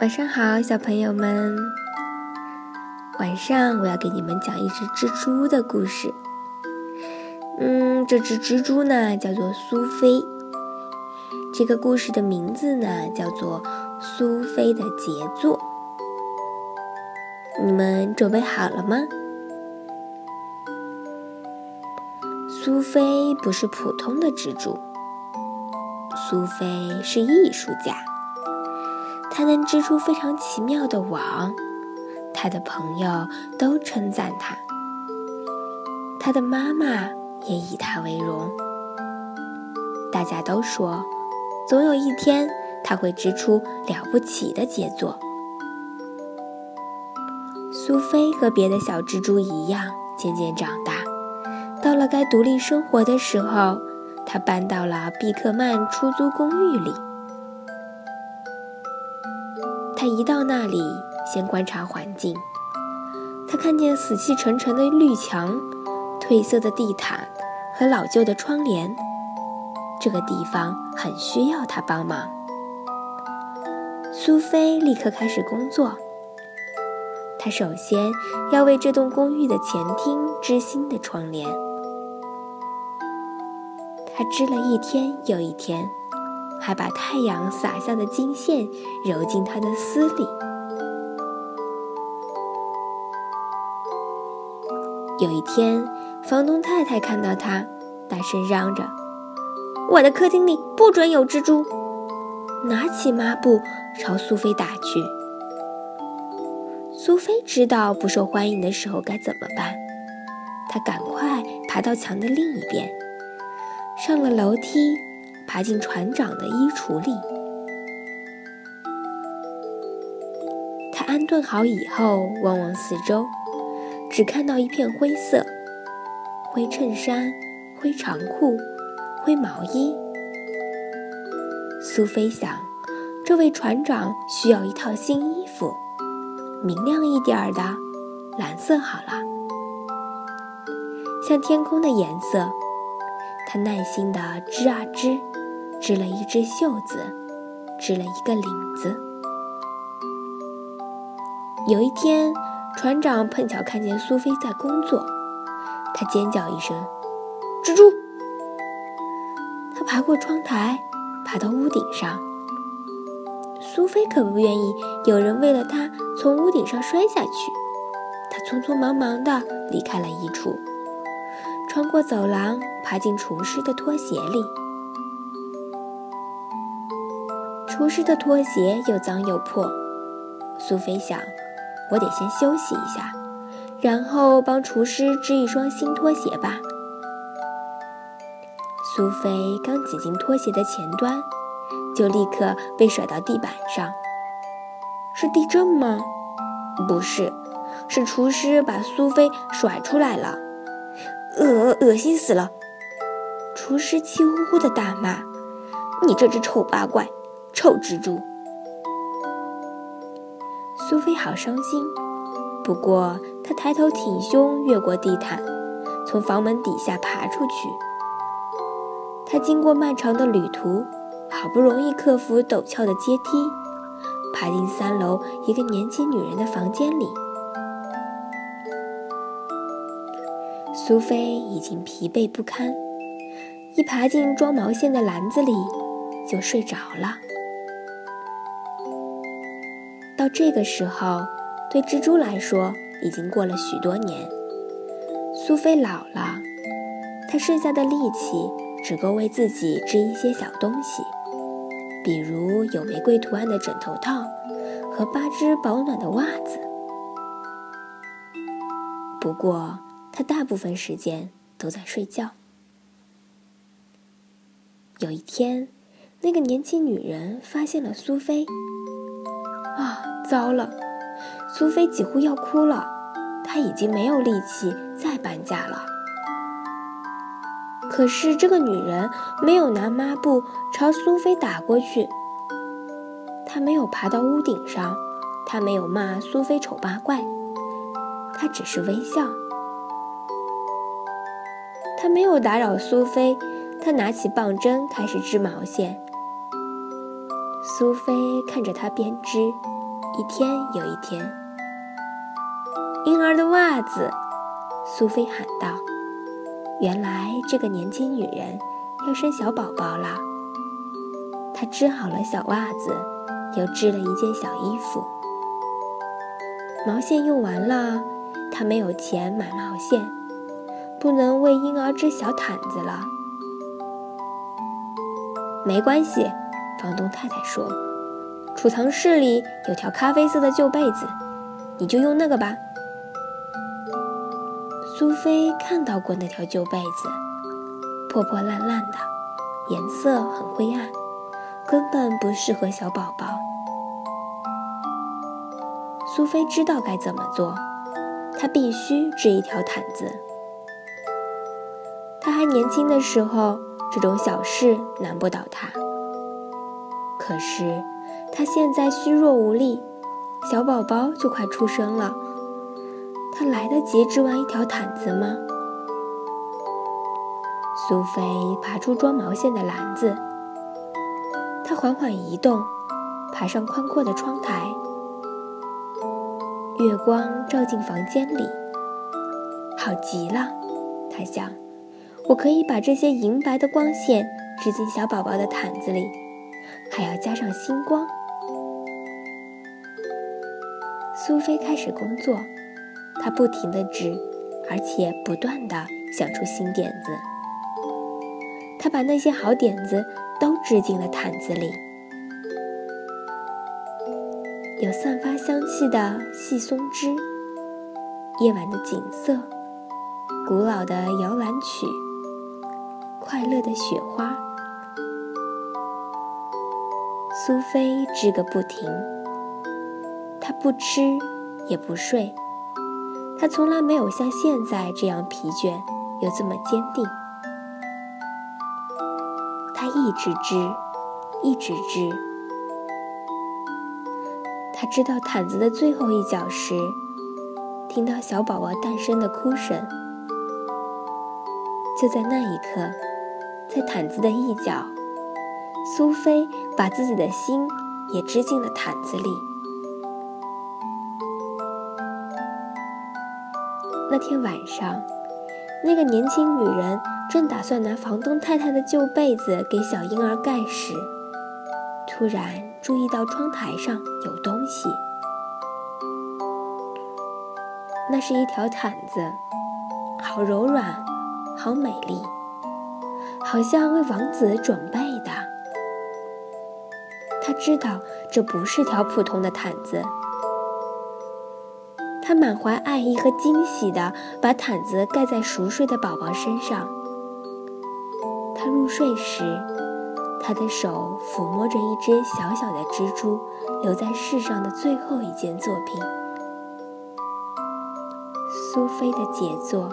晚上好，小朋友们。晚上我要给你们讲一只蜘蛛的故事。嗯，这只蜘蛛呢叫做苏菲。这个故事的名字呢叫做《苏菲的杰作》。你们准备好了吗？苏菲不是普通的蜘蛛，苏菲是艺术家。他能织出非常奇妙的网，他的朋友都称赞他，他的妈妈也以他为荣。大家都说，总有一天他会织出了不起的杰作。苏菲和别的小蜘蛛一样，渐渐长大，到了该独立生活的时候，她搬到了毕克曼出租公寓里。他一到那里，先观察环境。他看见死气沉沉的绿墙、褪色的地毯和老旧的窗帘。这个地方很需要他帮忙。苏菲立刻开始工作。她首先要为这栋公寓的前厅织新的窗帘。她织了一天又一天。还把太阳洒下的金线揉进他的丝里。有一天，房东太太看到他，大声嚷着：“我的客厅里不准有蜘蛛！”拿起抹布朝苏菲打去。苏菲知道不受欢迎的时候该怎么办，她赶快爬到墙的另一边，上了楼梯。爬进船长的衣橱里，他安顿好以后，望望四周，只看到一片灰色：灰衬衫、灰长裤、灰毛衣。苏菲想，这位船长需要一套新衣服，明亮一点儿的，蓝色好了，像天空的颜色。他耐心地织啊织。织了一只袖子，织了一个领子。有一天，船长碰巧看见苏菲在工作，他尖叫一声：“蜘蛛！”他爬过窗台，爬到屋顶上。苏菲可不愿意有人为了他从屋顶上摔下去，她匆匆忙忙地离开了衣橱，穿过走廊，爬进厨师的拖鞋里。厨师的拖鞋又脏又破，苏菲想，我得先休息一下，然后帮厨师织一双新拖鞋吧。苏菲刚挤进拖鞋的前端，就立刻被甩到地板上。是地震吗？不是，是厨师把苏菲甩出来了。恶恶心死了！厨师气呼呼地大骂：“你这只丑八怪！”臭蜘蛛，苏菲好伤心。不过，她抬头挺胸，越过地毯，从房门底下爬出去。她经过漫长的旅途，好不容易克服陡峭的阶梯，爬进三楼一个年轻女人的房间里。苏菲已经疲惫不堪，一爬进装毛线的篮子里，就睡着了。到这个时候，对蜘蛛来说已经过了许多年。苏菲老了，她剩下的力气只够为自己织一些小东西，比如有玫瑰图案的枕头套和八只保暖的袜子。不过，她大部分时间都在睡觉。有一天，那个年轻女人发现了苏菲。啊！糟了，苏菲几乎要哭了，她已经没有力气再搬家了。可是这个女人没有拿抹布朝苏菲打过去，她没有爬到屋顶上，她没有骂苏菲丑八怪，她只是微笑。她没有打扰苏菲，她拿起棒针开始织毛线。苏菲看着她编织。一天又一天。婴儿的袜子，苏菲喊道：“原来这个年轻女人要生小宝宝了。”她织好了小袜子，又织了一件小衣服。毛线用完了，她没有钱买毛线，不能为婴儿织小毯子了。没关系，房东太太说。储藏室里有条咖啡色的旧被子，你就用那个吧。苏菲看到过那条旧被子，破破烂烂的，颜色很灰暗，根本不适合小宝宝。苏菲知道该怎么做，她必须织一条毯子。她还年轻的时候，这种小事难不倒她。可是。他现在虚弱无力，小宝宝就快出生了，他来得及织完一条毯子吗？苏菲爬出装毛线的篮子，她缓缓移动，爬上宽阔的窗台。月光照进房间里，好极了，她想，我可以把这些银白的光线织进小宝宝的毯子里，还要加上星光。苏菲开始工作，她不停的织，而且不断的想出新点子。她把那些好点子都织进了毯子里，有散发香气的细松枝，夜晚的景色，古老的摇篮曲，快乐的雪花。苏菲织个不停。她不吃，也不睡。她从来没有像现在这样疲倦，又这么坚定。他一直织，一直织。他织到毯子的最后一角时，听到小宝宝诞生的哭声。就在那一刻，在毯子的一角，苏菲把自己的心也织进了毯子里。那天晚上，那个年轻女人正打算拿房东太太的旧被子给小婴儿盖时，突然注意到窗台上有东西。那是一条毯子，好柔软，好美丽，好像为王子准备。他知道这不是条普通的毯子。他满怀爱意和惊喜地把毯子盖在熟睡的宝宝身上。他入睡时，他的手抚摸着一只小小的蜘蛛留在世上的最后一件作品——苏菲的杰作。